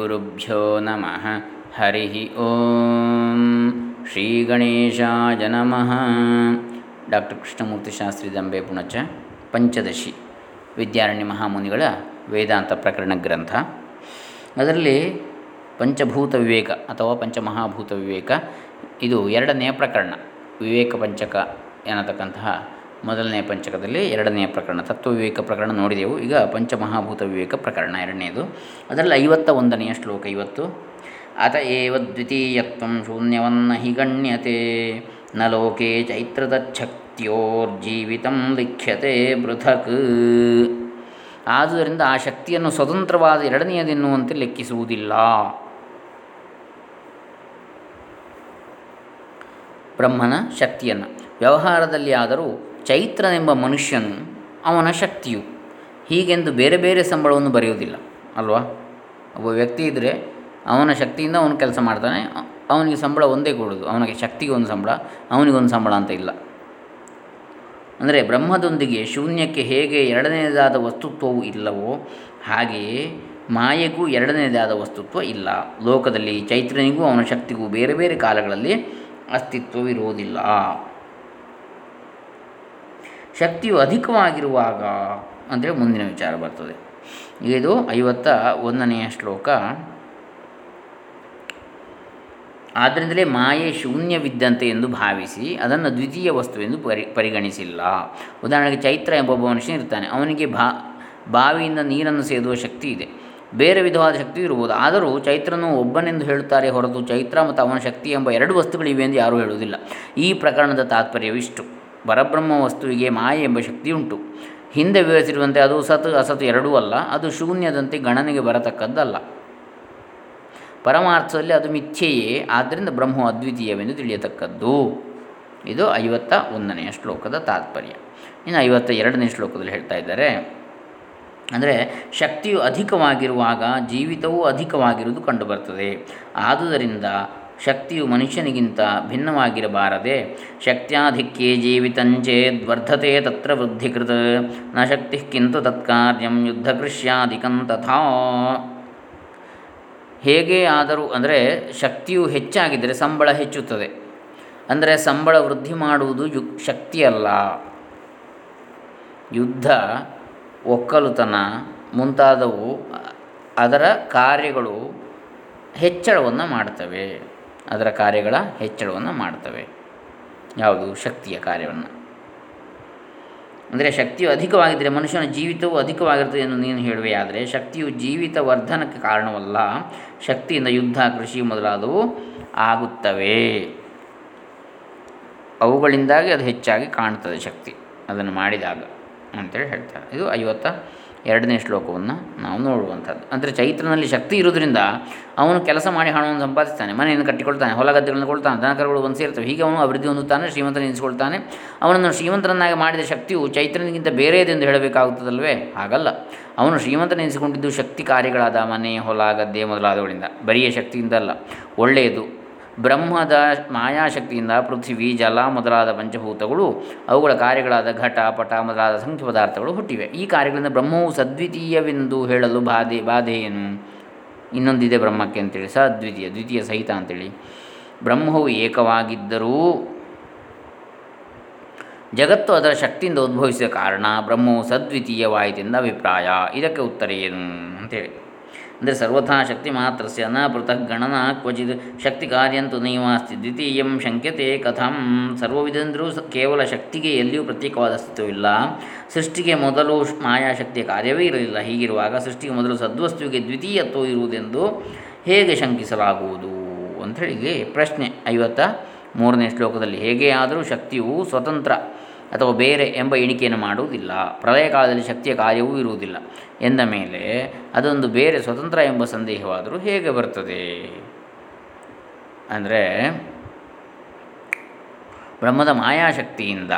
ಶ್ರೀಗುರುಭ್ಯೋ ನಮಃ ಹರಿ ಓಂ ಶ್ರೀ ಗಣೇಶಾಯ ನಮಃ ಡಾಕ್ಟರ್ ಕೃಷ್ಣಮೂರ್ತಿ ಶಾಸ್ತ್ರಿ ದಂಬೆ ಪುಣಚ ಪಂಚದಶಿ ವಿದ್ಯಾರಣ್ಯ ಮಹಾಮುನಿಗಳ ವೇದಾಂತ ಪ್ರಕರಣ ಗ್ರಂಥ। ಅದರಲ್ಲಿ ಪಂಚಭೂತ ವಿವೇಕ ಅಥವಾ ಪಂಚಮಹಾಭೂತ ವಿವೇಕ ಇದು ಎರಡನೆಯ ಪ್ರಕರಣ. ವಿವೇಕ ಪಂಚಕ ಎನ್ನತಕ್ಕಂತಹ ಮೊದಲನೇ ಪಂಚಕದಲ್ಲಿ ಎರಡನೆಯ ಪ್ರಕರಣ ತತ್ವ ವಿವೇಕ ಪ್ರಕರಣ ನೋಡಿದೆವು. ಈಗ ಪಂಚಮಹಾಭೂತ ವಿವೇಕ ಪ್ರಕರಣ ಎರಡನೆಯದು. ಅದರಲ್ಲಿ ಐವತ್ತ ಒಂದನೆಯ ಶ್ಲೋಕ ಇವತ್ತು. ಅತ ಏವ ದ್ವಿತೀಯತ್ವ ಶೂನ್ಯವನ್ನ ಹಿ ಗಣ್ಯತೆ. ನ ಲೋಕೆ ಚೈತ್ರದಚ್ಛಕ್ತಿಯೋರ್ಜೀವಿತಂ ಲಿಖ್ಯತೆ ಪೃಥಕ್. ಆದುದರಿಂದ ಆ ಶಕ್ತಿಯನ್ನು ಸ್ವತಂತ್ರವಾದ ಎರಡನೆಯದೆನ್ನುವಂತೆ ಲೆಕ್ಕಿಸುವುದಿಲ್ಲ. ಬ್ರಹ್ಮನ ಶಕ್ತಿಯನ್ನು. ವ್ಯವಹಾರದಲ್ಲಿ ಆದರೂ ಚೈತ್ರನೆಂಬ ಮನುಷ್ಯನು ಅವನ ಶಕ್ತಿಯು ಹೀಗೆಂದು ಬೇರೆ ಬೇರೆ ಸಂಬಳವನ್ನು ಬರೆಯುವುದಿಲ್ಲ, ಅಲ್ವಾ? ಒಬ್ಬ ವ್ಯಕ್ತಿ ಇದ್ದರೆ ಅವನ ಶಕ್ತಿಯಿಂದ ಅವನು ಕೆಲಸ ಮಾಡ್ತಾನೆ, ಅವನಿಗೆ ಸಂಬಳ ಒಂದೇ ಕೊಡೋದು ಅವನಿಗೆ ಶಕ್ತಿಗೆ ಒಂದು ಸಂಬಳ ಅವನಿಗೊಂದು ಸಂಬಳ ಅಂತ ಇಲ್ಲ. ಅಂದರೆ ಬ್ರಹ್ಮದೊಂದಿಗೆ ಶೂನ್ಯಕ್ಕೆ ಹೇಗೆ ಎರಡನೇದಾದ ವಸ್ತುತ್ವವು ಇಲ್ಲವೋ ಹಾಗೆಯೇ ಮಾಯೆಗೂ ಎರಡನೇದಾದ ವಸ್ತುತ್ವ ಇಲ್ಲ. ಲೋಕದಲ್ಲಿ ಚೈತ್ರನಿಗೂ ಅವನ ಶಕ್ತಿಗೂ ಬೇರೆ ಬೇರೆ ಕಾಲಗಳಲ್ಲಿ ಅಸ್ತಿತ್ವವಿರುವುದಿಲ್ಲ. ಶಕ್ತಿಯು ಅಧಿಕವಾಗಿರುವಾಗ ಅಂದರೆ ಮುಂದಿನ ವಿಚಾರ ಬರ್ತದೆ. ಇದು ಐವತ್ತ ಒಂದನೆಯ ಶ್ಲೋಕ. ಆದ್ದರಿಂದಲೇ ಮಾಯೆ ಶೂನ್ಯವಿದ್ದಂತೆ ಎಂದು ಭಾವಿಸಿ ಅದನ್ನು ದ್ವಿತೀಯ ವಸ್ತು ಎಂದು ಪರಿ, ಪರಿಗಣಿಸಿಲ್ಲ. ಉದಾಹರಣೆಗೆ ಚೈತ್ರ ಎಂಬ ಒಬ್ಬ ಮನುಷ್ಯ ಇರ್ತಾನೆ. ಅವನಿಗೆ ಭಾ, ಬಾವಿಯಿಂದ ನೀರನ್ನು ಸೇದುವ ಶಕ್ತಿ ಇದೆ. ಬೇರೆ ವಿಧವಾದ ಶಕ್ತಿ ಇರಬಹುದು. ಆದರೂ ಚೈತ್ರನು ಒಬ್ಬನೆಂದು ಹೇಳುತ್ತಾರೆ ಹೊರತು ಚೈತ್ರ ಮತ್ತು ಅವನ ಶಕ್ತಿ ಎಂಬ ಎರಡು ವಸ್ತುಗಳಿವೆ ಎಂದು ಯಾರೂ ಹೇಳುವುದಿಲ್ಲ. ಈ ಪ್ರಕರಣದ ತಾತ್ಪರ್ಯವಿಷ್ಟು. ಪರಬ್ರಹ್ಮ ವಸ್ತುವಿಗೆ ಮಾಯೆ ಎಂಬ ಶಕ್ತಿ ಉಂಟು ಹಿಂದೆ ವಿವರಿಸಿರುವಂತೆ ಅದು ಸತ್, ಅಸತ್ ಎರಡೂ ಅಲ್ಲ, ಅದು ಶೂನ್ಯದಂತೆ ಗಣನೆಗೆ ಬರತಕ್ಕದ್ದಲ್ಲ. ಪರಮಾರ್ಥದಲ್ಲಿ ಅದು ಮಿಥ್ಯೆಯೇ, ಆದ್ದರಿಂದ ಬ್ರಹ್ಮ ಅದ್ವಿತೀಯವೆಂದು ತಿಳಿಯತಕ್ಕದ್ದು. ಇದು ಐವತ್ತ ಒಂದನೆಯ ಶ್ಲೋಕದ ತಾತ್ಪರ್ಯ. ಇನ್ನು ಐವತ್ತ ಎರಡನೇ ಶ್ಲೋಕದಲ್ಲಿ ಹೇಳ್ತಾ ಇದ್ದಾರೆ, ಅಂದರೆ ಶಕ್ತಿಯು ಅಧಿಕವಾಗಿರುವಾಗ ಜೀವಿತವೂ ಅಧಿಕವಾಗಿರುವುದು ಕಂಡುಬರ್ತದೆ. ಆದುದರಿಂದ ಶಕ್ತಿಯು ಮನುಷ್ಯನಿಗಿಂತ ಭಿನ್ನವಾಗಿರಬಾರದೆ. ಶಕ್ತ್ಯಾಧಿಕ್ಯೇ ಜೀವಿತಂಚೇದ್ವರ್ಧತೆ ತತ್ರ ವೃದ್ಧಿಕೃತ. ನ ಶಕ್ತಿ ಕಿಂತು ತತ್ಕಾರ್ಯಂ ಯುದ್ಧಕೃಷ್ಯಾಧಿಕಂ ತಥಾ. ಹೇಗೆ ಆದರೂ ಅಂದರೆ ಶಕ್ತಿಯು ಹೆಚ್ಚಾಗಿದ್ದರೆ ಸಂಬಳ ಹೆಚ್ಚುತ್ತದೆ. ಅಂದರೆ ಸಂಬಳ ವೃದ್ಧಿ ಮಾಡುವುದು ಯು ಶಕ್ತಿಯಲ್ಲ. ಯುದ್ಧ, ಒಕ್ಕಲುತನ ಮುಂತಾದವು ಅದರ ಕಾರ್ಯಗಳು ಹೆಚ್ಚಳವನ್ನು ಮಾಡ್ತವೆ. ಅದರ ಕಾರ್ಯಗಳ ಹೆಚ್ಚಳವನ್ನು ಮಾಡ್ತವೆ. ಯಾವುದು? ಶಕ್ತಿಯ ಕಾರ್ಯವನ್ನು. ಅಂದರೆ ಶಕ್ತಿಯು ಅಧಿಕವಾಗಿದ್ದರೆ ಮನುಷ್ಯನ ಜೀವಿತವು ಅಧಿಕವಾಗಿರ್ತದೆ ಎಂದು ನೀನು ಹೇಳುವೆ. ಆದರೆ ಶಕ್ತಿಯು ಜೀವಿತ ವರ್ಧನಕ್ಕೆ ಕಾರಣವಲ್ಲ. ಶಕ್ತಿಯಿಂದ ಯುದ್ಧ, ಕೃಷಿ ಮೊದಲಾದವು ಆಗುತ್ತವೆ. ಅವುಗಳಿಂದಾಗಿ ಅದು ಹೆಚ್ಚಾಗಿ ಕಾಣ್ತದೆ ಶಕ್ತಿ. ಅದನ್ನು ಮಾಡಿದಾಗ ಅಂತೇಳಿ ಹೇಳ್ತಾರೆ. ಇದು ಐವತ್ತ ಎರಡನೇ ಶ್ಲೋಕವನ್ನು ನಾವು ನೋಡುವಂಥದ್ದು. ಅಂದರೆ ಚೈತ್ರನಲ್ಲಿ ಶಕ್ತಿ ಇರೋದ್ರಿಂದ ಅವನು ಕೆಲಸ ಮಾಡಿ ಹಣವನ್ನು ಸಂಪಾದಿಸ್ತಾನೆ, ಮನೆಯನ್ನು ಕಟ್ಟಿಕೊಳ್ತಾನೆ, ಹೊಲ ಗದ್ದೆಗಳನ್ನು ಕೊಡ್ತಾನೆ ದನಕರುಗಳು ಒಂದು ಸೇರ್ತವೆ. ಹೀಗೆ ಅವನು ಅಭಿವೃದ್ಧಿ ಹೊಂದುತ್ತಾನೆ, ಶ್ರೀಮಂತನ ಎನಿಸಿಕೊಳ್ತಾನೆ. ಅವನನ್ನು ಶ್ರೀಮಂತರನ್ನಾಗಿ ಮಾಡಿದ ಶಕ್ತಿಯು ಚೈತ್ರನಿಗಿಂತ ಬೇರೆಯದೆಂದು ಹೇಳಬೇಕಾಗುತ್ತದಲ್ವೇ? ಹಾಗಲ್ಲ. ಅವನು ಶ್ರೀಮಂತನೆನಿಸಿಕೊಂಡಿದ್ದು ಶಕ್ತಿ ಕಾರ್ಯಗಳಾದ ಮನೆ, ಹೊಲ, ಗದ್ದೆ ಮೊದಲಾದವುಗಳಿಂದ. ಬರಿಯ ಶಕ್ತಿಯಿಂದಲ್ಲ, ಒಳ್ಳೆಯದು ಬ್ರಹ್ಮದ ಮಾಯಾಶಕ್ತಿಯಿಂದ ಪೃಥ್ವಿ, ಜಲ ಮೊದಲಾದ ಪಂಚಭೂತಗಳು, ಅವುಗಳ ಕಾರ್ಯಗಳಾದ ಘಟ, ಪಟ ಮೊದಲಾದ ಸಂಖ್ಯೆ ಪದಾರ್ಥಗಳು ಹುಟ್ಟಿವೆ. ಈ ಕಾರ್ಯಗಳಿಂದ ಬ್ರಹ್ಮವು ಸದ್ವಿತೀಯವೆಂದು ಹೇಳಲು ಬಾಧೆ ಬಾಧೆ ಏನು? ಇನ್ನೊಂದಿದೆ ಬ್ರಹ್ಮಕ್ಕೆ ಅಂತೇಳಿ. ಸದ್ವಿತೀಯ, ದ್ವಿತೀಯ ಸಹಿತ ಅಂತೇಳಿ. ಬ್ರಹ್ಮವು ಏಕವಾಗಿದ್ದರೂ ಜಗತ್ತು ಅದರ ಶಕ್ತಿಯಿಂದ ಉದ್ಭವಿಸಿದ ಕಾರಣ ಬ್ರಹ್ಮವು ಸದ್ವಿತೀಯವಾಯಿತೆಂದ ಅಭಿಪ್ರಾಯ. ಇದಕ್ಕೆ ಉತ್ತರ ಏನು? ಅಂತೇಳಿ. ಅಂದರೆ ಸರ್ವಥಾ ಶಕ್ತಿ ಮಾತ್ರ ನ ಪೃಥಕ್ ಗಣನ ಕ್ವಚಿತ್ ಶಕ್ತಿ ಕಾರ್ಯಂತು ನೈವಾಸ್ತಿ, ದ್ವಿತೀಯಂ ಶಂಕ್ಯತೆ ಕಥಂ. ಸರ್ವವಿಧಂದರೂ ಕೇವಲ ಶಕ್ತಿಗೆ ಎಲ್ಲಿಯೂ ಪ್ರತ್ಯೇಕವಾದ ಅಸ್ತಿತ್ವವಿಲ್ಲ. ಸೃಷ್ಟಿಗೆ ಮೊದಲು ಮಾಯಾಶಕ್ತಿಯ ಕಾರ್ಯವೇ ಇರಲಿಲ್ಲ. ಹೀಗಿರುವಾಗ ಸೃಷ್ಟಿಗೆ ಮೊದಲು ಸದ್ವಸ್ತುವಿಗೆ ದ್ವಿತೀಯತ್ವ ಇರುವುದೆಂದು ಹೇಗೆ ಶಂಕಿಸಲಾಗುವುದು ಅಂಥೇಳಿ ಪ್ರಶ್ನೆ ಐವತ್ತ ಮೂರನೇ ಶ್ಲೋಕದಲ್ಲಿ ಹೇಗೆ ಆದರೂ ಶಕ್ತಿಯು ಸ್ವತಂತ್ರ ಅಥವಾ ಬೇರೆ ಎಂಬ ಎಣಿಕೆಯನ್ನು ಮಾಡುವುದಿಲ್ಲ. ಪ್ರಳಯ ಕಾಲದಲ್ಲಿ ಶಕ್ತಿಯ ಕಾರ್ಯವೂ ಇರುವುದಿಲ್ಲ. ಎಂದ ಮೇಲೆ ಅದೊಂದು ಬೇರೆ ಸ್ವತಂತ್ರ ಎಂಬ ಸಂದೇಹವಾದರೂ ಹೇಗೆ ಬರ್ತದೆ ಅಂದರೆ ಬ್ರಹ್ಮದ ಮಾಯಾಶಕ್ತಿಯಿಂದ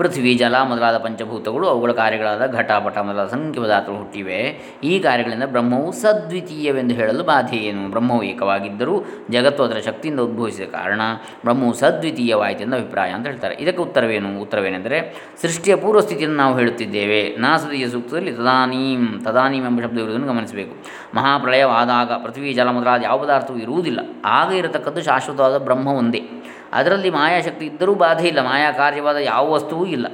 ಪೃಥ್ವಿ, ಜಲ ಮೊದಲಾದ ಪಂಚಭೂತಗಳು, ಅವುಗಳ ಕಾರ್ಯಗಳಾದ ಘಟ, ಪಟ ಮೊದಲಾದ ಸಂಖ್ಯೆ ಪದಾರ್ಥಗಳು ಹುಟ್ಟಿವೆ. ಈ ಕಾರ್ಯಗಳಿಂದ ಬ್ರಹ್ಮವು ಸದ್ವಿತೀಯವೆಂದು ಹೇಳಲು ಬಾಧೆ ಏನು ಬ್ರಹ್ಮವು ಏಕವಾಗಿದ್ದರೂ ಜಗತ್ತು ಅದರ ಶಕ್ತಿಯಿಂದ ಉದ್ಭವಿಸಿದ ಕಾರಣ ಬ್ರಹ್ಮವು ಸದ್ವಿತೀಯವಾಯಿತು ಎಂದು ಅಭಿಪ್ರಾಯ ಅಂತ ಹೇಳ್ತಾರೆ. ಇದಕ್ಕೆ ಉತ್ತರವೇನು? ಉತ್ತರವೇನೆಂದರೆ ಸೃಷ್ಟಿಯ ಪೂರ್ವ ಸ್ಥಿತಿಯನ್ನು ನಾವು ಹೇಳುತ್ತಿದ್ದೇವೆ. ನಾಸದೀಯ ಸೂಕ್ತದಲ್ಲಿ ತದಾನೀಂ ತದಾನೀಂ ಎಂಬ ಶಬ್ದ ಇರುವುದನ್ನು ಗಮನಿಸಬೇಕು. ಮಹಾಪ್ರಳಯವಾದಾಗ ಪೃಥ್ವಿ, ಜಲ ಮೊದಲಾದ ಯಾವ ಪದಾರ್ಥವೂ ಇರುವುದಿಲ್ಲ. ಆಗ ಇರತಕ್ಕದ್ದು ಶಾಶ್ವತವಾದ ಬ್ರಹ್ಮ ಒಂದೇ. ಅದರಲ್ಲಿ ಮಾಯಾಶಕ್ತಿ ಇದ್ದರೂ ಬಾಧೆ ಇಲ್ಲ. ಮಾಯಾ ಕಾರ್ಯವಾದ ಯಾವ ವಸ್ತುವೂ ಇಲ್ಲ.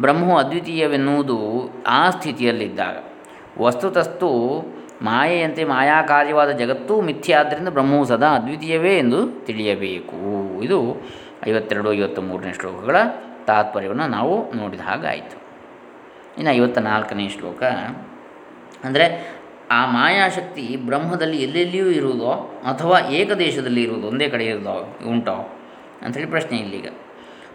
ಬ್ರಹ್ಮವು ಅದ್ವಿತೀಯವೆನ್ನುವುದು ಆ ಸ್ಥಿತಿಯಲ್ಲಿದ್ದಾಗ. ವಸ್ತುತಸ್ತು ಮಾಯೆಯಂತೆ ಮಾಯಾ ಕಾರ್ಯವಾದ ಜಗತ್ತೂ ಮಿಥ್ಯಾದ್ದರಿಂದ ಬ್ರಹ್ಮವು ಸದಾ ಅದ್ವಿತೀಯವೇ ಎಂದು ತಿಳಿಯಬೇಕು. ಇದು ಐವತ್ತೆರಡು ಐವತ್ತ ಮೂರನೇ ಶ್ಲೋಕಗಳ ತಾತ್ಪರ್ಯವನ್ನು ನಾವು ನೋಡಿದ ಹಾಗಾಯಿತು. ಇನ್ನು ಐವತ್ತ ನಾಲ್ಕನೇ ಶ್ಲೋಕ. ಅಂದರೆ ಆ ಮಾಯಾಶಕ್ತಿ ಬ್ರಹ್ಮದಲ್ಲಿ ಎಲ್ಲೆಲ್ಲಿಯೂ ಇರುವುದೋ ಅಥವಾ ಏಕದೇಶದಲ್ಲಿ ಇರುವುದು ಒಂದೇ ಕಡೆ ಇರುವುದೋ, ಉಂಟೋ? ಅಂಥೇಳಿ ಪ್ರಶ್ನೆ ಇಲ್ಲಿಗ.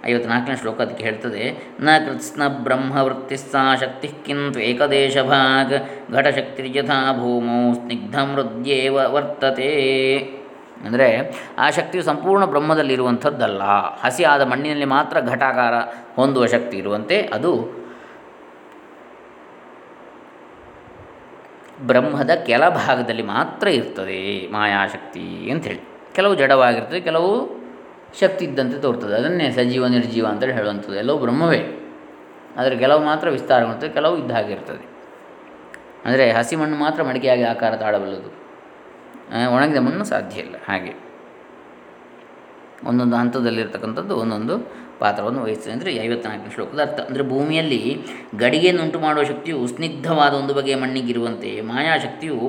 ಐವತ್ನಾಲ್ಕನೇ ಶ್ಲೋಕ ಅದಕ್ಕೆ ಹೇಳ್ತದೆ, ನ ಕೃತ್ಸ್ನ ಬ್ರಹ್ಮವೃತ್ತಿಸ್ಸಾ ಶಕ್ತಿ ಕಿಂತು ಏಕದೇಶ ಭಾಗ ಘಟಶಕ್ತಿ ಯಥಾ ಭೂಮೌ ಸ್ನಿಗ್ಧ ಮೃದ್ಯೇವ ವರ್ತತೆ. ಅಂದರೆ ಆ ಶಕ್ತಿಯು ಸಂಪೂರ್ಣ ಬ್ರಹ್ಮದಲ್ಲಿರುವಂಥದ್ದಲ್ಲ ಹಸಿಯಾದ ಮಣ್ಣಿನಲ್ಲಿ ಮಾತ್ರ ಘಟಾಕಾರ ಹೊಂದುವ ಶಕ್ತಿ ಇರುವಂತೆ ಅದು ಬ್ರಹ್ಮದ ಕೆಲ ಭಾಗದಲ್ಲಿ ಮಾತ್ರ ಇರ್ತದೆ ಮಾಯಾಶಕ್ತಿ ಅಂಥೇಳಿ. ಕೆಲವು ಜಡವಾಗಿರ್ತದೆ, ಕೆಲವು ಶಕ್ತಿ ಇದ್ದಂತೆ ತೋರ್ತದೆ. ಅದನ್ನೇ ಸಜೀವ, ನಿರ್ಜೀವ ಅಂತೇಳಿ ಹೇಳುವಂಥದ್ದು. ಎಲ್ಲವೂ ಬ್ರಹ್ಮವೇ. ಆದರೆ ಕೆಲವು ಮಾತ್ರ ವಿಸ್ತಾರಗೊಳ್ತದೆ ಕೆಲವು ಇದ್ದ ಹಾಗೆ ಇರ್ತದೆ. ಅಂದರೆ ಹಸಿ ಮಣ್ಣು ಮಾತ್ರ ಮಡಿಕೆಯಾಗಿ ಆಕಾರ ತಾಳಬಲ್ಲದು. ಒಣಗಿದ ಮಣ್ಣು ಸಾಧ್ಯ ಇಲ್ಲ. ಹಾಗೆ. ಒಂದೊಂದು ಹಂತದಲ್ಲಿರ್ತಕ್ಕಂಥದ್ದು, ಒಂದೊಂದು ಪಾತ್ರವನ್ನು ವಹಿಸ್ತದೆ ಅಂದರೆ ಐವತ್ನಾಲ್ಕನೇ ಶ್ಲೋಕದ ಅರ್ಥ. ಅಂದರೆ ಭೂಮಿಯಲ್ಲಿ ಗಡಿಗೆಯನ್ನುಂಟು ಮಾಡುವ ಶಕ್ತಿಯು ಸ್ನಿಗ್ಧವಾದ ಒಂದು ಬಗೆಯ ಮಣ್ಣಿಗಿರುವಂತೆ ಮಾಯಾಶಕ್ತಿಯು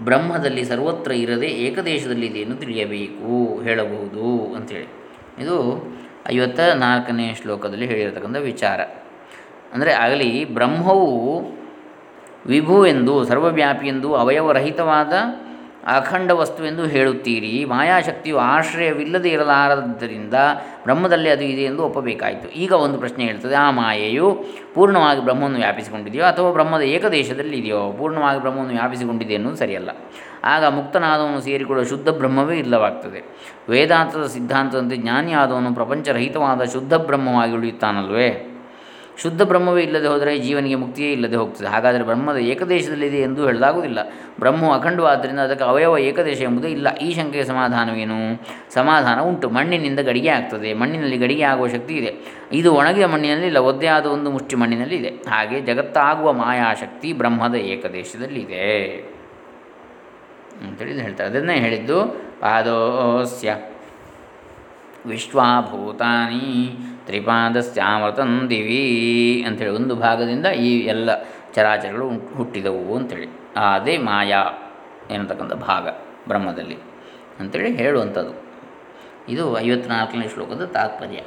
ಬ್ರಹ್ಮದಲ್ಲಿ ಸರ್ವತ್ರ ಇರದೆ ಏಕದೇಶದಲ್ಲಿದೆ ಎಂದು ತಿಳಿಯಬೇಕು, ಹೇಳಬಹುದು ಅಂಥೇಳಿ. ಇದು ಐವತ್ತ ನಾಲ್ಕನೇ ಶ್ಲೋಕದಲ್ಲಿ ಹೇಳಿರತಕ್ಕಂಥ ವಿಚಾರ. ಅಂದರೆ ಆಗಲಿ, ಬ್ರಹ್ಮವು ವಿಭು ಎಂದು, ಸರ್ವವ್ಯಾಪಿ ಎಂದು, ಅವಯವರಹಿತವಾದ ಅಖಂಡ ವಸ್ತು ಎಂದು ಹೇಳುತ್ತೀರಿ. ಮಾಯಾಶಕ್ತಿಯು ಆಶ್ರಯವಿಲ್ಲದೆ ಇರಲಾರದ್ದರಿಂದ ಬ್ರಹ್ಮದಲ್ಲಿ ಅದು ಇದೆ ಎಂದು ಒಪ್ಪಬೇಕಾಯಿತು. ಈಗ ಒಂದು ಪ್ರಶ್ನೆ ಹೇಳ್ತದೆ, ಆ ಮಾಯೆಯು ಪೂರ್ಣವಾಗಿ ಬ್ರಹ್ಮವನ್ನು ವ್ಯಾಪಿಸಿಕೊಂಡಿದೆಯೋ ಅಥವಾ ಬ್ರಹ್ಮದ ಏಕದೇಶದಲ್ಲಿ ಇದೆಯೋ? ಪೂರ್ಣವಾಗಿ ಬ್ರಹ್ಮವನ್ನು ವ್ಯಾಪಿಸಿಕೊಂಡಿದೆ ಎನ್ನುವುದು ಸರಿಯಲ್ಲ. ಆಗ ಮುಕ್ತನಾದವನು ಸೇರಿಕೊಳ್ಳುವ ಶುದ್ಧ ಬ್ರಹ್ಮವೇ ಇಲ್ಲವಾಗ್ತದೆ. ವೇದಾಂತದ ಸಿದ್ಧಾಂತದಂತೆ ಜ್ಞಾನಿಯಾದವನು ಪ್ರಪಂಚರಹಿತವಾದ ಶುದ್ಧ ಬ್ರಹ್ಮವಾಗಿ ಉಳಿಯುತ್ತಾನಲ್ವೇ? ಶುದ್ಧ ಬ್ರಹ್ಮವೇ ಇಲ್ಲದೆ ಹೋದರೆ ಜೀವನಿಗೆ ಮುಕ್ತಿಯೇ ಇಲ್ಲದೆ ಹೋಗ್ತದೆ. ಹಾಗಾದರೆ ಬ್ರಹ್ಮದ ಏಕದೇಶದಲ್ಲಿದೆ ಎಂದು ಹೇಳಲಾಗುವುದಿಲ್ಲ. ಬ್ರಹ್ಮವು ಅಖಂಡವಾದ್ದರಿಂದ ಅದಕ್ಕೆ ಅವಯವ ಏಕದೇಶ ಎಂಬುದೇ ಇಲ್ಲ. ಈ ಶಂಕೆಯ ಸಮಾಧಾನವೇನು? ಸಮಾಧಾನ ಉಂಟು. ಮಣ್ಣಿನಿಂದ ಗಡಿಗೆ ಆಗ್ತದೆ. ಮಣ್ಣಿನಲ್ಲಿ ಗಡಿಗೆ ಆಗುವ ಶಕ್ತಿ ಇದೆ. ಇದು ಒಣಗಿದ ಮಣ್ಣಿನಲ್ಲಿ ಇಲ್ಲ, ಒದ್ದೆ ಆದ ಒಂದು ಮುಷ್ಟಿ ಮಣ್ಣಿನಲ್ಲಿ ಇದೆ. ಹಾಗೆ ಜಗತ್ತಾಗುವ ಮಾಯಾಶಕ್ತಿ ಬ್ರಹ್ಮದ ಏಕದೇಶದಲ್ಲಿದೆ. ಅಂತೇಳಿ ಹೇಳ್ತಾರೆ. ಅದನ್ನೇ ಹೇಳಿದ್ದು ಪಾದೋಸ್ಯ. ವಿಶ್ವಾಭೂತಾನಿ ತ್ರಿಪಾದಸ್ಯಾಮೃತಂ ದಿವಿ ಅಂಥೇಳಿ ಒಂದು ಭಾಗದಿಂದ ಈ ಎಲ್ಲ ಚರಾಚರಗಳು ಹುಟ್ಟಿದವು ಅಂಥೇಳಿ ಅದೇ ಮಾಯಾ ಎನ್ನತಕ್ಕಂಥ ಭಾಗ ಬ್ರಹ್ಮದಲ್ಲಿ ಅಂಥೇಳಿ ಹೇಳುವಂಥದ್ದು. ಇದು ಐವತ್ನಾಲ್ಕನೇ ಶ್ಲೋಕದ ತಾತ್ಪರ್ಯ.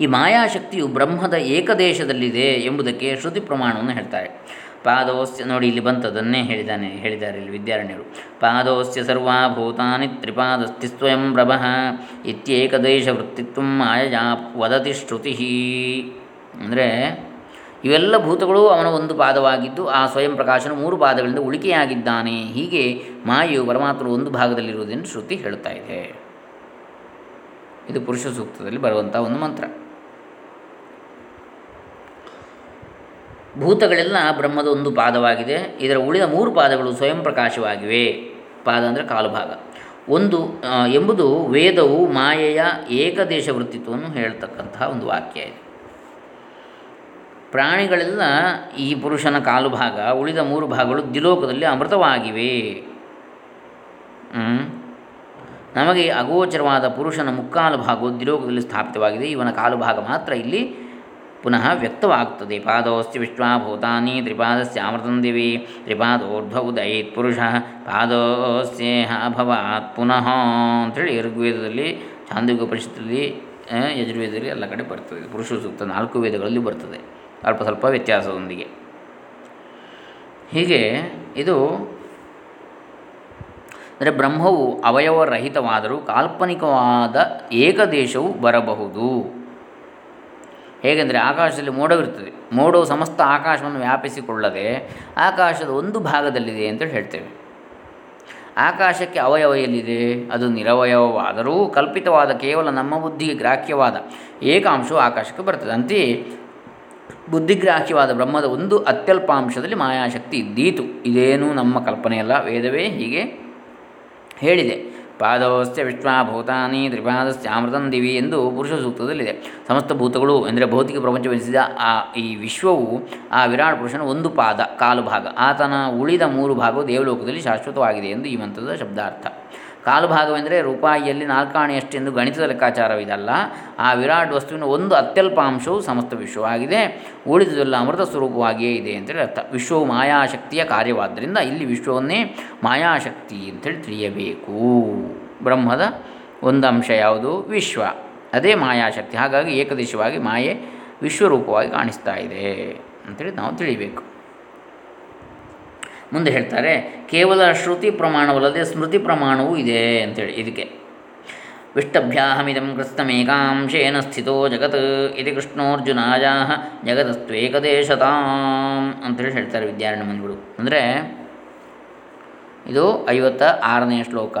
ಈ ಮಾಯಾಶಕ್ತಿಯು ಬ್ರಹ್ಮದ ಏಕದೇಶದಲ್ಲಿದೆ ಎಂಬುದಕ್ಕೆ ಶ್ರುತಿ ಪ್ರಮಾಣವನ್ನು ಹೇಳ್ತಾರೆ. ಪಾದೋಸ್ಯ ನೋಡಿ ಇಲ್ಲಿ ಬಂತದನ್ನೇ ಹೇಳಿದ್ದಾನೆ ಹೇಳಿದ್ದಾರೆ ಇಲ್ಲಿ ವಿದ್ಯಾರಣ್ಯರು. ಪಾದೋಸ್ಯ ಸರ್ವಾಭೂತಾನಿ ತ್ರಿಪಾದಸ್ತಿ ಸ್ವಯಂ ಪ್ರಭಃ ಇತ್ಯೇಕದೇಶ ವೃತ್ತಿತ್ವ ಮಾಯಾ ವದತಿ ಶ್ರುತಿ. ಅಂದರೆ ಇವೆಲ್ಲ ಭೂತಗಳು ಅವನ ಒಂದು ಪಾದವಾಗಿದ್ದು ಆ ಸ್ವಯಂ ಪ್ರಕಾಶನ ಮೂರು ಪಾದಗಳಿಂದ ಉಳಿಕೆಯಾಗಿದ್ದಾನೆ. ಹೀಗೆ ಮಾಯು ಪರಮಾತ್ಮರು ಒಂದು ಭಾಗದಲ್ಲಿರುವುದೆಂದು ಶ್ರುತಿ ಹೇಳುತ್ತಾ ಇದೆ. ಇದು ಪುರುಷ ಸೂಕ್ತದಲ್ಲಿ ಬರುವಂಥ ಒಂದು ಮಂತ್ರ. ಭೂತಗಳೆಲ್ಲ ಬ್ರಹ್ಮದ ಒಂದು ಪಾದವಾಗಿದೆ. ಇದರ ಉಳಿದ ಮೂರು ಪಾದಗಳು ಸ್ವಯಂ ಪ್ರಕಾಶವಾಗಿವೆ. ಪಾದ ಅಂದರೆ ಕಾಲು ಭಾಗ. ಒಂದು ಎಂಬುದು ವೇದವು ಮಾಯೆಯ ಏಕದೇಶ ವೃತ್ತಿತ್ವವನ್ನು ಹೇಳ್ತಕ್ಕಂತಹ ಒಂದು ವಾಕ್ಯ ಇದೆ. ಪ್ರಾಣಿಗಳೆಲ್ಲ ಈ ಪುರುಷನ ಕಾಲು ಭಾಗ, ಉಳಿದ ಮೂರು ಭಾಗಗಳು ದಿಲೋಕದಲ್ಲಿ ಅಮೃತವಾಗಿವೆ. ನಮಗೆ ಅಗೋಚರವಾದ ಪುರುಷನ ಮುಕ್ಕಾಲು ಭಾಗವು ದಿಲೋಕದಲ್ಲಿ ಸ್ಥಾಪಿತವಾಗಿದೆ. ಇವನ ಕಾಲು ಭಾಗ ಮಾತ್ರ ಇಲ್ಲಿ ಪುನಃ ವ್ಯಕ್ತವಾಗ್ತದೆ ಪಾದೋಸ್ತಿ ವಿಶ್ವಾಭೂತಾನಿ ತ್ರಿಪಾದಸ್ಯಾಮೃತಂ ದಿವಿ ತ್ರಿಪಾದೋರ್ಧವು ದಯಿತ್ ಪುರುಷ ಪಾದೋಸ್ಯೇಹ ಅಭವಾತ್ ಪುನಃ ಅಂಥೇಳಿ ಋಗ್ವೇದದಲ್ಲಿ ಚಾಂದಿಗ ಪರಿಷತ್ತಲ್ಲಿ ಯಜುರ್ವೇದದಲ್ಲಿ ಎಲ್ಲ ಕಡೆ ಬರ್ತದೆ. ಪುರುಷ ಸೂಕ್ತ ನಾಲ್ಕು ವೇದಗಳಲ್ಲಿ ಬರ್ತದೆ. ಅಲ್ಪ ಸ್ವಲ್ಪ ವ್ಯತ್ಯಾಸದೊಂದಿಗೆ. ಹೀಗೆ ಇದು ಅಂದರೆ ಬ್ರಹ್ಮವು ಅವಯವರಹಿತವಾದರೂ ಕಾಲ್ಪನಿಕವಾದ ಏಕದೇಶವು ಬರಬಹುದು. ಹೇಗೆಂದರೆ ಆಕಾಶದಲ್ಲಿ ಮೋಡವಿರ್ತದೆ ಮೋಡವು ಸಮಸ್ತ ಆಕಾಶವನ್ನು ವ್ಯಾಪಿಸಿಕೊಳ್ಳದೆ ಆಕಾಶದ ಒಂದು ಭಾಗದಲ್ಲಿದೆ ಅಂತೇಳಿ ಹೇಳ್ತೇವೆ. ಆಕಾಶಕ್ಕೆ ಅವಯವ ಎಲ್ಲಿದೆ ಅದು ನಿರವಯವವಾದರೂ ಕಲ್ಪಿತವಾದ ಕೇವಲ ನಮ್ಮ ಬುದ್ಧಿಗೆ ಗ್ರಾಹ್ಯವಾದ ಏಕಾಂಶವು ಆಕಾಶಕ್ಕೆ ಬರ್ತದೆ. ಅಂತೆಯೇ ಬುದ್ಧಿಗ್ರಾಹ್ಯವಾದ ಬ್ರಹ್ಮದ ಒಂದು ಅತ್ಯಲ್ಪ ಅಂಶದಲ್ಲಿ ಮಾಯಾಶಕ್ತಿ ಇದ್ದೀತು. ಇದೇನೂ ನಮ್ಮ ಕಲ್ಪನೆಯಲ್ಲ, ವೇದವೇ ಹೀಗೆ ಹೇಳಿದೆ. ಪಾದವಸ್ಯ ವಿಶ್ವಭೂತಾನಿ ತ್ರಿಪಾದಸ್ಯ ಅಮೃತಂ ದಿವಿ ಎಂದು ಪುರುಷ ಸೂಕ್ತದಲ್ಲಿದೆ. ಸಮಸ್ತ ಭೂತಗಳು ಎಂದರೆ ಭೌತಿಕ ಪ್ರಪಂಚವೆನಿಸಿದ ಆ ಈ ವಿಶ್ವವು ಆ ವಿರಾಟ್ ಪುರುಷನ ಒಂದು ಪಾದ, ಕಾಲು ಭಾಗ. ಆತನ ಉಳಿದ ಮೂರು ಭಾಗವು ದೇವಲೋಕದಲ್ಲಿ ಶಾಶ್ವತವಾಗಿದೆ ಎಂದು ಈ ಮಂತ್ರದ ಶಬ್ದಾರ್ಥ. ಕಾಲು ಭಾಗವೆಂದರೆ ರೂಪಾಯಿಯಲ್ಲಿ ನಾಲ್ಕಾಣೆಯಷ್ಟೆಂದು ಗಣಿತದ ಲೆಕ್ಕಾಚಾರವಿದಲ್ಲ ಆ ವಿರಾಟ್ ವಸ್ತುವಿನ ಒಂದು ಅತ್ಯಲ್ಪ ಅಂಶವು ಸಮಸ್ತ ವಿಶ್ವವಾಗಿದೆ. ಉಳಿದುದೆಲ್ಲ ಅಮೃತ ಸ್ವರೂಪವಾಗಿಯೇ ಇದೆ ಅಂತೇಳಿ ಅರ್ಥ. ವಿಶ್ವವು ಮಾಯಾಶಕ್ತಿಯ ಕಾರ್ಯವಾದ್ದರಿಂದ ಇಲ್ಲಿ ವಿಶ್ವವನ್ನೇ ಮಾಯಾಶಕ್ತಿ ಅಂತೇಳಿ ತಿಳಿಯಬೇಕು. ಬ್ರಹ್ಮದ ಒಂದು ಅಂಶ ಯಾವುದು? ವಿಶ್ವ. ಅದೇ ಮಾಯಾಶಕ್ತಿ. ಹಾಗಾಗಿ ಏಕದೇಶವಾಗಿ ಮಾಯೆ ವಿಶ್ವರೂಪವಾಗಿ ಕಾಣಿಸ್ತಾ ಇದೆ ಅಂತೇಳಿ ನಾವು ತಿಳಿಬೇಕು. ಮುಂದೆ ಹೇಳ್ತಾರೆ, ಕೇವಲ ಶ್ರುತಿ ಪ್ರಮಾಣವಲ್ಲದೆ ಸ್ಮೃತಿ ಪ್ರಮಾಣವೂ ಇದೆ ಅಂತೇಳಿ ಇದಕ್ಕೆ. ವಿಷ್ಟಭ್ಯಾಹಮಿದಂ ಕೃತ್ಸ್ತಮೇಕಾಂಶೇನ ಸ್ಥಿತೋ ಜಗತ್ ಇದು ಕೃಷ್ಣೋರ್ಜುನಾಯ ಜಗದಸ್ತ್ವೇಕದೇಶತಾಂ ಅಂತೇಳಿ ಹೇಳ್ತಾರೆ ವಿದ್ಯಾರಣ್ಯ ಮುನಿಗಳು ಅಂದರೆ ಇದು ಐವತ್ತ ಆರನೆಯ ಶ್ಲೋಕ.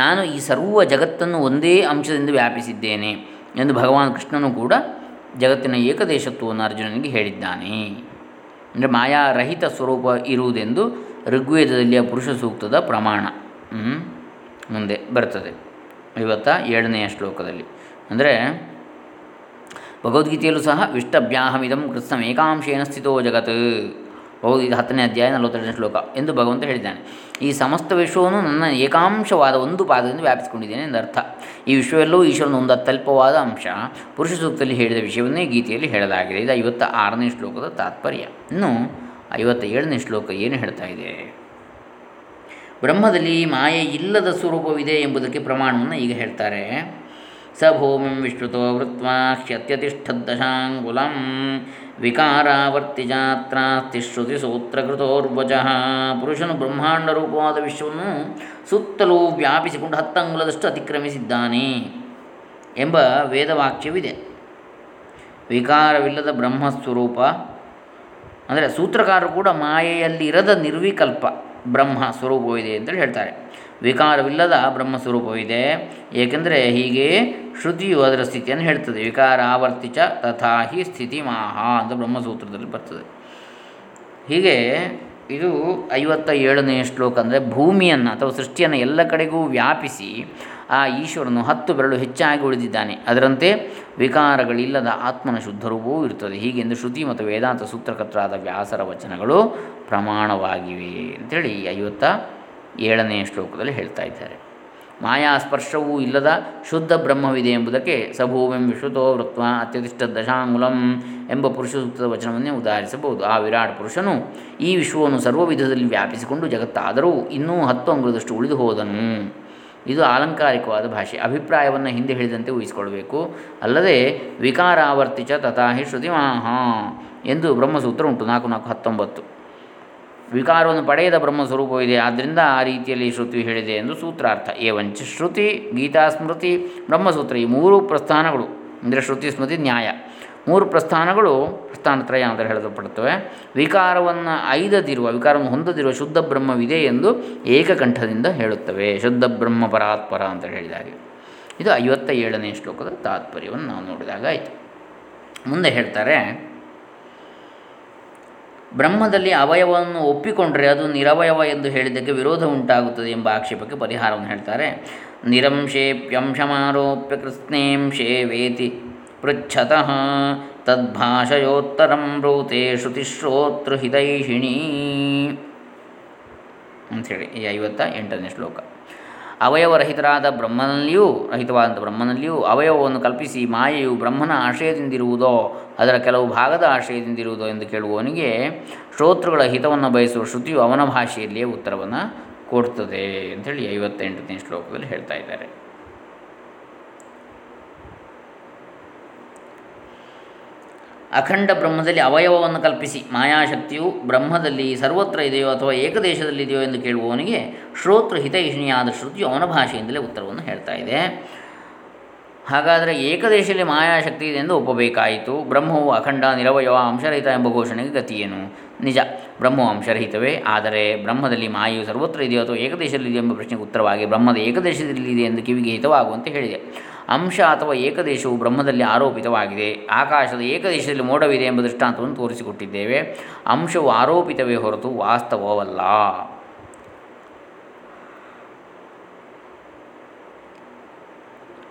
ನಾನು ಈ ಸರ್ವ ಜಗತ್ತನ್ನು ಒಂದೇ ಅಂಶದಿಂದ ವ್ಯಾಪಿಸಿದ್ದೇನೆ ಎಂದು ಭಗವಾನ್ ಕೃಷ್ಣನು ಕೂಡ ಜಗತ್ತಿನ ಏಕದೇಶತ್ವವನ್ನು ಅರ್ಜುನನಿಗೆ ಹೇಳಿದ್ದಾನೆ. ಅಂದರೆ ಮಾಯಾರಹಿತ ಸ್ವರೂಪ ಇರುವುದೆಂದು ಋಗ್ವೇದದಲ್ಲಿ ಆ ಪುರುಷ ಸೂಕ್ತದ ಪ್ರಮಾಣ ಮುಂದೆ ಬರ್ತದೆ ಇವತ್ತ ಏಳನೆಯ ಶ್ಲೋಕದಲ್ಲಿ. ಅಂದರೆ ಭಗವದ್ಗೀತೆಯಲ್ಲೂ ಸಹ ವಿಷ್ಟಭ್ಯಾಹಮಿದಂ ಕೃತ್ಸಂ ಏಕಾಂಶೇನ ಸ್ಥಿತೋ ಜಗತ್. ಹೌದು ಇದು ಹತ್ತನೇ ಅಧ್ಯಾಯ ನಲವತ್ತೆರಡನೇ ಶ್ಲೋಕ ಎಂದು ಭಗವಂತ ಹೇಳಿದ್ದಾನೆ. ಈ ಸಮಸ್ತ ವಿಶ್ವವನ್ನು ನನ್ನ ಏಕಾಂಶವಾದ ಒಂದು ಪಾದದಿಂದ ವ್ಯಾಪಿಸಿಕೊಂಡಿದ್ದೇನೆ ಎಂದರ್ಥ ಈ ವಿಶ್ವವೆಲ್ಲವೂ ಈಶ್ವರನ ಒಂದು ಅತ್ಯಲ್ಪವಾದ ಅಂಶ. ಪುರುಷ ಸೂಕ್ತದಲ್ಲಿ ಹೇಳಿದ ವಿಷಯವನ್ನೇ ಗೀತೆಯಲ್ಲಿ ಹೇಳಲಾಗಿದೆ. ಇದು ಐವತ್ತ ಆರನೇ ಶ್ಲೋಕದ ತಾತ್ಪರ್ಯ. ಇನ್ನು ಐವತ್ತ ಏಳನೇ ಶ್ಲೋಕ ಏನು ಹೇಳ್ತಾ ಇದೆ? ಬ್ರಹ್ಮದಲ್ಲಿ ಮಾಯೆ ಇಲ್ಲದ ಸ್ವರೂಪವಿದೆ ಎಂಬುದಕ್ಕೆ ಪ್ರಮಾಣವನ್ನು ಈಗ ಹೇಳ್ತಾರೆ. ಸ ಭೂಮಿಂ ವಿಶ್ರುತೋ ವೃತ್ವಾ ಹ್ಯತ್ಯತಿಷ್ಠದ್ದಶಾಂಗುಲಂ ವಿಕಾರಾವರ್ತಿ ಜಾತ್ರಾಸ್ತಿಶ್ರುತಿ ಸೂತ್ರಕೃತೋರ್ವಜಃ ಪುರುಷನು ಬ್ರಹ್ಮಾಂಡ ರೂಪವಾದ ವಿಶ್ವವನ್ನು ಸುತ್ತಲೂ ವ್ಯಾಪಿಸಿಕೊಂಡು ಹತ್ತಂಗುಲದಷ್ಟು ಅತಿಕ್ರಮಿಸಿದ್ದಾನೆ ಎಂಬ ವೇದವಾಕ್ಯವಿದೆ. ವಿಕಾರವಿಲ್ಲದ ಬ್ರಹ್ಮಸ್ವರೂಪ, ಅಂದರೆ ಸೂತ್ರಕಾರರು ಕೂಡ ಮಾಯೆಯಲ್ಲಿರದ ನಿರ್ವಿಕಲ್ಪ ಬ್ರಹ್ಮ ಸ್ವರೂಪವಿದೆ ಅಂತೇಳಿ ಹೇಳ್ತಾರೆ. ವಿಕಾರವಿಲ್ಲದ ಬ್ರಹ್ಮಸ್ವರೂಪವಿದೆ. ಏಕೆಂದರೆ ಹೀಗೆ ಶ್ರುತಿಯು ಅದರ ಸ್ಥಿತಿಯನ್ನು ಹೇಳ್ತದೆ ವಿಕಾರ ಆವರ್ತಿಚ ತಥಾ ಹಿ ಸ್ಥಿತಿ ಮಾಹ ಅಂತ ಬ್ರಹ್ಮಸೂತ್ರದಲ್ಲಿ ಬರ್ತದೆ. ಹೀಗೆ ಇದು ಐವತ್ತ ಏಳನೇ ಶ್ಲೋಕ ಅಂದರೆ ಭೂಮಿಯನ್ನು ಅಥವಾ ಸೃಷ್ಟಿಯನ್ನು ಎಲ್ಲ ಕಡೆಗೂ ವ್ಯಾಪಿಸಿ ಆ ಈಶ್ವರನು ಹತ್ತು ಬೆರಳು ಹೆಚ್ಚಾಗಿ ಉಳಿದಿದ್ದಾನೆ. ಅದರಂತೆ ವಿಕಾರಗಳಿಲ್ಲದ ಆತ್ಮನ ಶುದ್ಧರೂಪವೂ ಇರುತ್ತದೆ. ಹೀಗೆಂದು ಶ್ರುತಿ ಮತ್ತು ವೇದಾಂತ ಸೂತ್ರಕರ್ತರಾದ ವ್ಯಾಸರ ವಚನಗಳು ಪ್ರಮಾಣವಾಗಿವೆ ಅಂಥೇಳಿ ಐವತ್ತ ಏಳನೇ ಶ್ಲೋಕದಲ್ಲಿ ಹೇಳ್ತಾ ಇದ್ದಾರೆ. ಮಾಯಾ ಸ್ಪರ್ಶವೂ ಇಲ್ಲದ ಶುದ್ಧ ಬ್ರಹ್ಮವಿದೆ ಎಂಬುದಕ್ಕೆ ಸಭೂಮಿಂ ವಿಶ್ವತೋ ವೃತ್ವ ಅತ್ಯತಿಷ್ಠ ದಶಾಂಗುಲಂ ಎಂಬ ಪುರುಷ ಸೂಕ್ತದ ವಚನವನ್ನೇ ಉದಾಹರಿಸಬಹುದು. ಆ ವಿರಾಟ್ ಪುರುಷನು ಈ ವಿಶ್ವವನ್ನು ಸರ್ವ ವಿಧದಲ್ಲಿ ವ್ಯಾಪಿಸಿಕೊಂಡು ಜಗತ್ತಾದರೂ ಇನ್ನೂ ಹತ್ತು ಅಂಗುಲದಷ್ಟು ಉಳಿದು ಹೋದನು. ಇದು ಆಲಂಕಾರಿಕವಾದ ಭಾಷೆ. ಅಭಿಪ್ರಾಯವನ್ನು ಹಿಂದೆ ಹೇಳಿದಂತೆ ಊಹಿಸಿಕೊಳ್ಬೇಕು ಅಲ್ಲದೆ, ವಿಕಾರಾವರ್ತಿಚ ತಥಾಹಿ ಶ್ರುತಿಮಾಹ ಎಂದು ಬ್ರಹ್ಮಸೂತ್ರ ಉಂಟು. ನಾಲ್ಕು ನಾಲ್ಕು ಹತ್ತೊಂಬತ್ತು. ವಿಕಾರವನ್ನು ಪಡೆಯದ ಬ್ರಹ್ಮಸ್ವರೂಪವಿದೆ ಆದ್ದರಿಂದ ಆ ರೀತಿಯಲ್ಲಿ ಶ್ರುತಿ ಹೇಳಿದೆ ಎಂದು ಸೂತ್ರಾರ್ಥ. ಏವಂಚ ಶ್ರುತಿ, ಗೀತಾ ಸ್ಮೃತಿ, ಬ್ರಹ್ಮಸೂತ್ರ ಈ ಮೂರು ಪ್ರಸ್ಥಾನಗಳು, ಅಂದರೆ ಶ್ರುತಿ, ಸ್ಮೃತಿ, ನ್ಯಾಯ. ಮೂರು ಪ್ರಸ್ಥಾನಗಳು ಪ್ರಸ್ಥಾನತ್ರಯ ಅಂತ ಹೇಳಲ್ಪಡುತ್ತವೆ ವಿಕಾರವನ್ನು ಐದದಿರುವ, ವಿಕಾರವನ್ನು ಹೊಂದದಿರುವ ಶುದ್ಧ ಬ್ರಹ್ಮವಿದೆ ಎಂದು ಏಕಕಂಠದಿಂದ ಹೇಳುತ್ತವೆ. ಶುದ್ಧ ಬ್ರಹ್ಮ ಪರಾತ್ಪರ ಅಂತ ಹೇಳಿದಾಗೆ ಇದು ಐವತ್ತ ಏಳನೇ ಶ್ಲೋಕದ ತಾತ್ಪರ್ಯವನ್ನು ನಾವು ನೋಡಿದಾಗ ಆಯಿತು. ಮುಂದೆ ಹೇಳ್ತಾರೆ ಬ್ರಹ್ಮದಲ್ಲಿ ಅವಯವವನ್ನು ಒಪ್ಪಿಕೊಂಡರೆ ಅದು ನಿರವಯವ ಎಂದು ಹೇಳಿದ್ದಕ್ಕೆ ವಿರೋಧ ಉಂಟಾಗುತ್ತದೆ ಎಂಬ ಆಕ್ಷೇಪಕ್ಕೆ ಪರಿಹಾರವನ್ನು ಹೇಳ್ತಾರೆ. ನಿರಂಶೇಪ್ಯಂಶಮಾರೋಪ್ಯ ಕೃತ್ನೇಂಶೇ ವೇತಿ ಪೃಚ್ಛತಃ ತದ್ಭಾಷಯೋತ್ತರಂ ಬ್ರೂತೆ ಶ್ರುತಿಶ್ರೋತೃಹಿತೈಷಿಣೀ ಅಂಥೇಳಿ ಈ ಐವತ್ತ ಎಂಟನೇ ಶ್ಲೋಕ. ಅವಯವರಹಿತರಾದ ಬ್ರಹ್ಮನಲ್ಲಿಯೂ, ರಹಿತವಾದಂಥ ಬ್ರಹ್ಮನಲ್ಲಿಯೂ ಅವಯವವನ್ನು ಕಲ್ಪಿಸಿ ಮಾಯೆಯು ಬ್ರಹ್ಮನ ಆಶಯದಿಂದಿರುವುದೋ ಅದರ ಕೆಲವು ಭಾಗದ ಆಶಯದಿಂದಿರುವುದೋ ಎಂದು ಕೇಳುವವನಿಗೆ ಶ್ರೋತೃಗಳ ಹಿತವನ್ನು ಬಯಸುವ ಶ್ರುತಿಯು ಅವನ ಭಾಷೆಯಲ್ಲಿಯೇ ಉತ್ತರವನ್ನು ಕೊಡ್ತದೆ ಅಂಥೇಳಿ ಐವತ್ತೆಂಟನೇ ಶ್ಲೋಕದಲ್ಲಿ ಹೇಳ್ತಾ ಇದ್ದಾರೆ. ಅಖಂಡ ಬ್ರಹ್ಮದಲ್ಲಿ ಅವಯವವನ್ನು ಕಲ್ಪಿಸಿ, ಮಾಯಾಶಕ್ತಿಯು ಬ್ರಹ್ಮದಲ್ಲಿ ಸರ್ವತ್ರ ಇದೆಯೋ ಅಥವಾ ಏಕದೇಶದಲ್ಲಿ ಇದೆಯೋ ಎಂದು ಕೇಳುವವನಿಗೆ ಶ್ರೋತೃ ಹಿತೈಷಿಣಿಯಾದ ಶ್ರುತಿಯು ಅವನ ಭಾಷೆಯಿಂದಲೇ ಉತ್ತರವನ್ನು ಹೇಳ್ತಾ ಇದೆ. ಹಾಗಾದರೆ ಏಕದೇಶದಲ್ಲಿ ಮಾಯಾಶಕ್ತಿ ಇದೆ ಎಂದು ಒಪ್ಪಬೇಕಾಯಿತು. ಬ್ರಹ್ಮವು ಅಖಂಡ, ನಿರವಯವ, ಅಂಶರಹಿತ ಎಂಬ ಘೋಷಣೆಗೆ ಗತಿಯೇನು? ನಿಜ, ಬ್ರಹ್ಮವು ಅಂಶರಹಿತವೇ. ಆದರೆ ಬ್ರಹ್ಮದಲ್ಲಿ ಮಾಯು ಸರ್ವತ್ರ ಇದೆಯೋ ಅಥವಾ ಏಕದೇಶದಲ್ಲಿ ಇದೆಯೋ ಎಂಬ ಪ್ರಶ್ನೆಗೆ ಉತ್ತರವಾಗಿ ಬ್ರಹ್ಮದ ಏಕದೇಶದಲ್ಲಿದೆ ಎಂದು ಕಿವಿಗೆ ಹಿತವಾಗುವಂತೆ ಹೇಳಿದೆ. ಅಂಶ ಅಥವಾ ಏಕದೇಶವು ಬ್ರಹ್ಮದಲ್ಲಿ ಆರೋಪಿತವಾಗಿದೆ. ಆಕಾಶದ ಏಕದೇಶದಲ್ಲಿ ಮೋಡವಿದೆ ಎಂಬ ದೃಷ್ಟಾಂತವನ್ನು ತೋರಿಸಿಕೊಟ್ಟಿದ್ದೇವೆ. ಅಂಶವು ಆರೋಪಿತವೇ ಹೊರತು ವಾಸ್ತವವಲ್ಲ.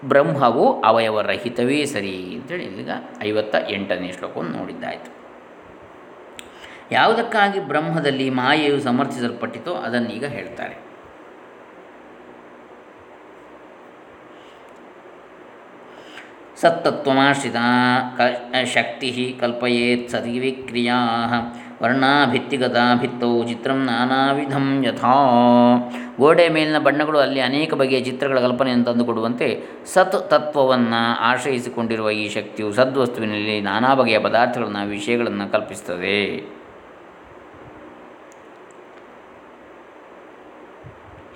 ಬ್ರಹ್ಮವು ಅವಯವರಹಿತವೇ ಸರಿ ಅಂತೇಳಿ ಈಗ ಐವತ್ತ ಎಂಟನೇ ಶ್ಲೋಕವನ್ನು ನೋಡಿದ್ದಾಯಿತು. ಯಾವುದಕ್ಕಾಗಿ ಬ್ರಹ್ಮದಲ್ಲಿ ಮಾಯೆಯು ಸಮರ್ಥಿಸಲ್ಪಟ್ಟಿತೋ ಅದನ್ನೀಗ ಹೇಳ್ತಾರೆ. ಸತ್ತತ್ವಮಾಶ್ರಿತ ಕ ಶಕ್ತಿ ಕಲ್ಪಯೇತ್ ಸತಿ ವಿಕ್ರಿಯಾ ವರ್ಣಾಭಿತ್ತಿಗತ ಭಿತ್ತೌ ಚಿತ್ರಂ ನಾನಾವಿಧಂ ಯಥಾ. ಗೋಡೆ ಮೇಲಿನ ಬಣ್ಣಗಳು ಅಲ್ಲಿ ಅನೇಕ ಬಗೆಯ ಚಿತ್ರಗಳ ಕಲ್ಪನೆಯನ್ನು ತಂದುಕೊಡುವಂತೆ ಸತ್ ತತ್ವವನ್ನು ಆಶ್ರಯಿಸಿಕೊಂಡಿರುವ ಈ ಶಕ್ತಿಯು ಸದ್ವಸ್ತುವಿನಲ್ಲಿ ನಾನಾ ಬಗೆಯ ಪದಾರ್ಥಗಳನ್ನು ವಿಷಯಗಳನ್ನು ಕಲ್ಪಿಸುತ್ತದೆ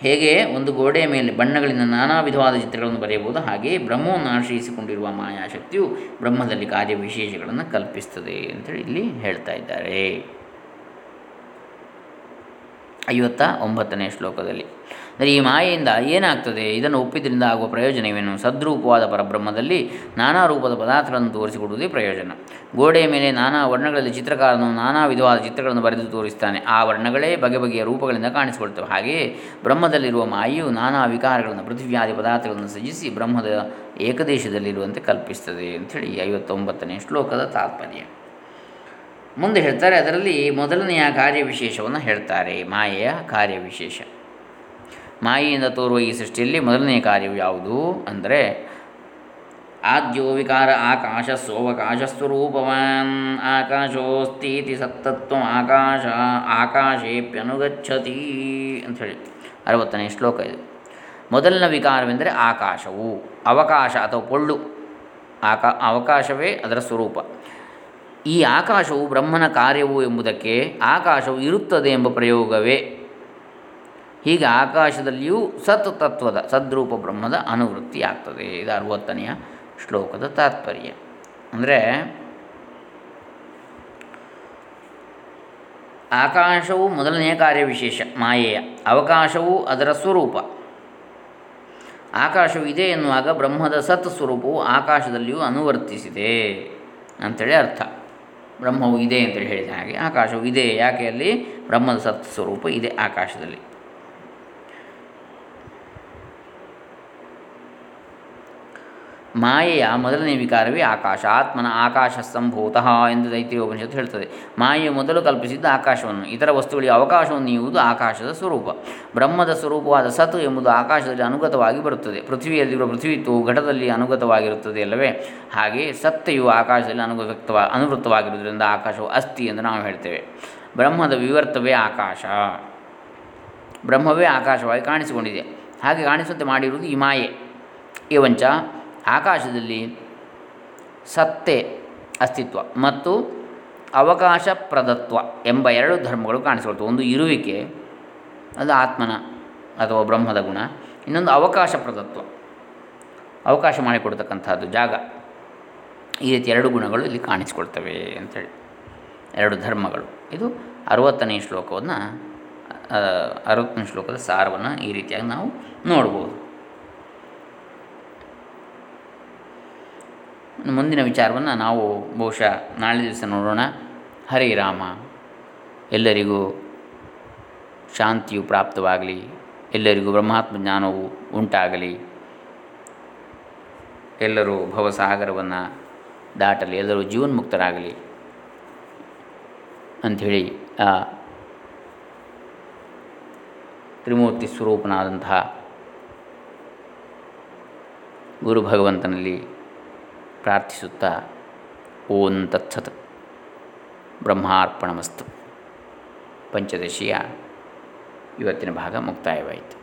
ಹೇಗೆ ಒಂದು ಗೋಡೆಯ ಮೇಲೆ ಬಣ್ಣಗಳಿಂದ ನಾನಾ ವಿಧವಾದ ಚಿತ್ರಗಳನ್ನು ಬರೆಯಬಹುದು, ಹಾಗೆ ಬ್ರಹ್ಮವನ್ನು ಆಶ್ರಯಿಸಿಕೊಂಡಿರುವ ಮಾಯಾಶಕ್ತಿಯು ಬ್ರಹ್ಮದಲ್ಲಿ ಕಾರ್ಯ ವಿಶೇಷಗಳನ್ನು ಕಲ್ಪಿಸ್ತದೆ ಅಂತೇಳಿ ಇಲ್ಲಿ ಹೇಳ್ತಾ ಇದ್ದಾರೆ. ಐವತ್ತ ಒಂಬತ್ತನೇ ಶ್ಲೋಕದಲ್ಲಿ. ಅಂದರೆ ಈ ಮಾಯೆಯಿಂದ ಏನಾಗ್ತದೆ? ಇದನ್ನು ಒಪ್ಪಿದ್ರಿಂದ ಆಗುವ ಪ್ರಯೋಜನವೇನು? ಸದ್ರೂಪವಾದ ಪರಬ್ರಹ್ಮದಲ್ಲಿ ನಾನಾ ರೂಪದ ಪದಾರ್ಥಗಳನ್ನು ತೋರಿಸಿಕೊಡುವುದೇ ಪ್ರಯೋಜನ. ಗೋಡೆಯ ಮೇಲೆ ನಾನಾ ವರ್ಣಗಳಲ್ಲಿ ಚಿತ್ರಕಾರನು ನಾನಾ ವಿಧವಾದ ಚಿತ್ರಗಳನ್ನು ಬರೆದು ತೋರಿಸ್ತಾನೆ. ಆ ವರ್ಣಗಳೇ ಬಗೆ ಬಗೆಯ ರೂಪಗಳಿಂದ ಕಾಣಿಸಿಕೊಳ್ತವೆ. ಹಾಗೆಯೇ ಬ್ರಹ್ಮದಲ್ಲಿರುವ ಮಾಯೆಯು ನಾನಾ ವಿಕಾರಗಳನ್ನು, ಪೃಥ್ವಿಯಾದಿ ಪದಾರ್ಥಗಳನ್ನು ಸಜಿಸಿ ಬ್ರಹ್ಮದ ಏಕದೇಶದಲ್ಲಿರುವಂತೆ ಕಲ್ಪಿಸ್ತದೆ ಅಂಥೇಳಿ ಐವತ್ತೊಂಬತ್ತನೇ ಶ್ಲೋಕದ ತಾತ್ಪರ್ಯ. ಮುಂದೆ ಹೇಳ್ತಾರೆ, ಅದರಲ್ಲಿ ಮೊದಲನೆಯ ಕಾರ್ಯವಿಶೇಷವನ್ನು ಹೇಳ್ತಾರೆ. ಮಾಯೆಯ ಕಾರ್ಯವಿಶೇಷ. ಮಾಯೆಯಿಂದ ತೋರುವ ಈ ಸೃಷ್ಟಿಯಲ್ಲಿ ಮೊದಲನೆಯ ಕಾರ್ಯವು ಯಾವುದು ಅಂದರೆ ಆದ್ಯೋ ವಿಕಾರ ಆಕಾಶ ಸೋವಕಾಶ ಸ್ವರೂಪವಾನ್ ಆಕಾಶೋಸ್ತೀತಿ ಸತ್ತತ್ವ ಆಕಾಶ ಆಕಾಶೇಪ್ಯನುಗಚ್ಚತಿ ಅಂಥೇಳಿ ಅರವತ್ತನೇ ಶ್ಲೋಕ ಇದು. ಮೊದಲನ ವಿಕಾರವೆಂದರೆ ಆಕಾಶವು. ಅವಕಾಶ ಅಥವಾ ಪೊಳ್ಳು. ಆಕಾ ಅವಕಾಶವೇ ಅದರ ಸ್ವರೂಪ. ಈ ಆಕಾಶವು ಬ್ರಹ್ಮನ ಕಾರ್ಯವು ಎಂಬುದಕ್ಕೆ ಆಕಾಶವು ಇರುತ್ತದೆ ಎಂಬ ಪ್ರಯೋಗವೇ ಹೀಗೆ ಆಕಾಶದಲ್ಲಿಯೂ ಸತ್ ತತ್ವದ ಸದ್ರೂಪ ಬ್ರಹ್ಮದ ಅನುವೃತ್ತಿ ಆಗ್ತದೆ. ಇದು ಅರವತ್ತನೆಯ ಶ್ಲೋಕದ ತಾತ್ಪರ್ಯ. ಅಂದರೆ ಆಕಾಶವು ಮೊದಲನೆಯ ಕಾರ್ಯವಿಶೇಷ, ಮಾಯೆಯ. ಅವಕಾಶವು ಅದರ ಸ್ವರೂಪ. ಆಕಾಶವು ಇದೆ ಎನ್ನುವಾಗ ಬ್ರಹ್ಮದ ಸತ್ ಸ್ವರೂಪವು ಆಕಾಶದಲ್ಲಿಯೂ ಅನುವರ್ತಿಸಿದೆ ಅಂಥೇಳಿ ಅರ್ಥ. ಬ್ರಹ್ಮವು ಇದೆ ಅಂತೇಳಿ ಹೇಳಿದ ಹಾಗೆ ಆಕಾಶವು ಇದೆ, ಯಾಕೆ ಅಲ್ಲಿ ಬ್ರಹ್ಮದ ಸತ್ ಸ್ವರೂಪ ಇದೆ ಆಕಾಶದಲ್ಲಿ. ಮಾಯೆಯ ಮೊದಲನೇ ವಿಕಾರವೇ ಆಕಾಶ. ಆತ್ಮನ ಆಕಾಶ ಸಂಭೂತಃ ಎಂದು ಉಪನಿಷತ್ತು ಹೇಳ್ತದೆ. ಮಾಯೆಯು ಮೊದಲು ಕಲ್ಪಿಸಿದ್ದ ಆಕಾಶವನ್ನು, ಇತರ ವಸ್ತುಗಳಿಗೆ ಅವಕಾಶವನ್ನು ನೀಡುವುದು ಆಕಾಶದ ಸ್ವರೂಪ. ಬ್ರಹ್ಮದ ಸ್ವರೂಪವಾದ ಸತ್ ಎಂಬುದು ಆಕಾಶದಲ್ಲಿ ಅನುಗತವಾಗಿ ಬರುತ್ತದೆ. ಪೃಥ್ವಿಯಲ್ಲಿರುವ ಪೃಥ್ವಿತ್ವವು ಘಟದಲ್ಲಿ ಅನುಗತವಾಗಿರುತ್ತದೆ ಅಲ್ಲವೇ? ಹಾಗೆ ಸತ್ತೆಯು ಆಕಾಶದಲ್ಲಿ ಅನುಗತವ ಅನುವೃತ್ತವಾಗಿರುವುದರಿಂದ ಆಕಾಶವು ಅಸ್ಥಿ ಎಂದು ನಾವು ಹೇಳ್ತೇವೆ. ಬ್ರಹ್ಮದ ವಿವರ್ತವೇ ಆಕಾಶ. ಬ್ರಹ್ಮವೇ ಆಕಾಶವಾಗಿ ಕಾಣಿಸಿಕೊಂಡಿದೆ. ಹಾಗೆ ಕಾಣಿಸುವಂತೆ ಮಾಡಿರುವುದು ಈ ಮಾಯೆ. ಏವಂಚ ಆಕಾಶದಲ್ಲಿ ಸತ್ತೆ ಅಸ್ತಿತ್ವ ಮತ್ತು ಅವಕಾಶ ಪ್ರದತ್ವ ಎಂಬ ಎರಡು ಧರ್ಮಗಳು ಕಾಣಿಸಿಕೊಳ್ತವೆ. ಒಂದು ಇರುವಿಕೆ, ಅದು ಆತ್ಮನ ಅಥವಾ ಬ್ರಹ್ಮದ ಗುಣ. ಇನ್ನೊಂದು ಅವಕಾಶ ಪ್ರದತ್ವ ಅವಕಾಶ ಮಾಡಿಕೊಡ್ತಕ್ಕಂಥದ್ದು ಜಾಗ. ಈ ರೀತಿ ಎರಡು ಗುಣಗಳು ಇಲ್ಲಿ ಕಾಣಿಸಿಕೊಳ್ತವೆ ಅಂಥೇಳಿ ಎರಡು ಧರ್ಮಗಳು. ಇದು ಅರುವತ್ತನೇ ಶ್ಲೋಕವನ್ನು ಅರವತ್ತನೇ ಶ್ಲೋಕದ ಸಾರವನ್ನು ಈ ರೀತಿಯಾಗಿ ನಾವು ನೋಡ್ಬೋದು. ಮುಂದಿನ ವಿಚಾರವನ್ನು ನಾವು ಬಹುಶಃ ನಾಳೆ ದಿವಸ ನೋಡೋಣ. ಹರೇ ರಾಮ. ಎಲ್ಲರಿಗೂ ಶಾಂತಿಯು ಪ್ರಾಪ್ತವಾಗಲಿ. ಎಲ್ಲರಿಗೂ ಬ್ರಹ್ಮಾತ್ಮ ಜ್ಞಾನವು ಉಂಟಾಗಲಿ. ಎಲ್ಲರೂ ಭವಸಾಗರವನ್ನು ದಾಟಲಿ. ಎಲ್ಲರೂ ಜೀವನ್ಮುಕ್ತರಾಗಲಿ ಅಂಥೇಳಿ ಆ ತ್ರಿಮೂರ್ತಿ ಸ್ವರೂಪನಾದಂತಹ ಗುರು ಭಗವಂತನಲ್ಲಿ ಪ್ರಾರ್ಥಿಸುತ್ತಾ ಓಂ ತತ್ಸತ್ ಬ್ರಹ್ಮಾರ್ಪಣಮಸ್ತು. ಪಂಚದಶಿಯ ಇವತ್ತಿನ ಭಾಗ ಮುಕ್ತಾಯವಾಯಿತು.